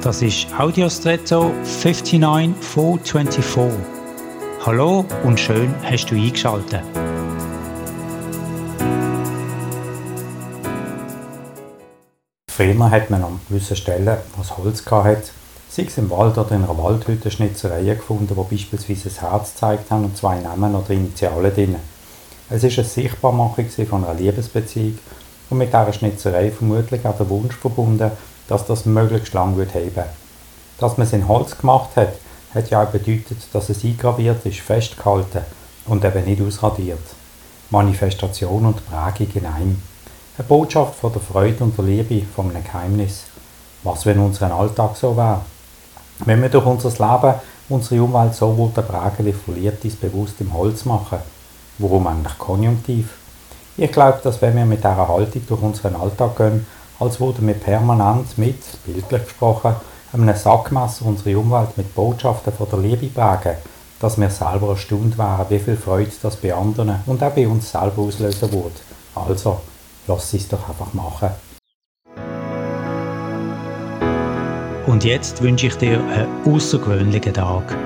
Das ist Audiostretto 59424. Hallo und schön hast du eingeschaltet. Früher hat man an gewissen Stellen, wo es Holz hatte, sei es im Wald oder in einer Waldhütte, Schnitzereien gefunden, die beispielsweise ein Herz gezeigt haben und zwei Namen oder Initialen drin. Es war eine Sichtbarmachung von einer Liebesbeziehung und mit dieser Schnitzerei vermutlich auch der Wunsch verbunden, dass das möglichst lang wird heben. Dass man es in Holz gemacht hat, hat ja auch bedeutet, dass es eingraviert ist, festgehalten und eben nicht ausradiert. Manifestation und Prägung in einem. Eine Botschaft von der Freude und der Liebe, von einem Geheimnis. Was, wenn unser Alltag so wäre? Wenn wir durch unser Leben unsere Umwelt so prägen wie verliert, ist bewusst im Holz machen. Warum eigentlich Konjunktiv? Ich glaube, dass wenn wir mit dieser Haltung durch unseren Alltag gehen, als würden wir permanent mit, bildlich gesprochen, einem Sackmesser unsere Umwelt mit Botschaften von der Liebe prägen, dass wir selber erstaunt wären, wie viel Freude das bei anderen und auch bei uns selber auslösen würde. Also, lass es doch einfach machen. Und jetzt wünsche ich dir einen außergewöhnlichen Tag.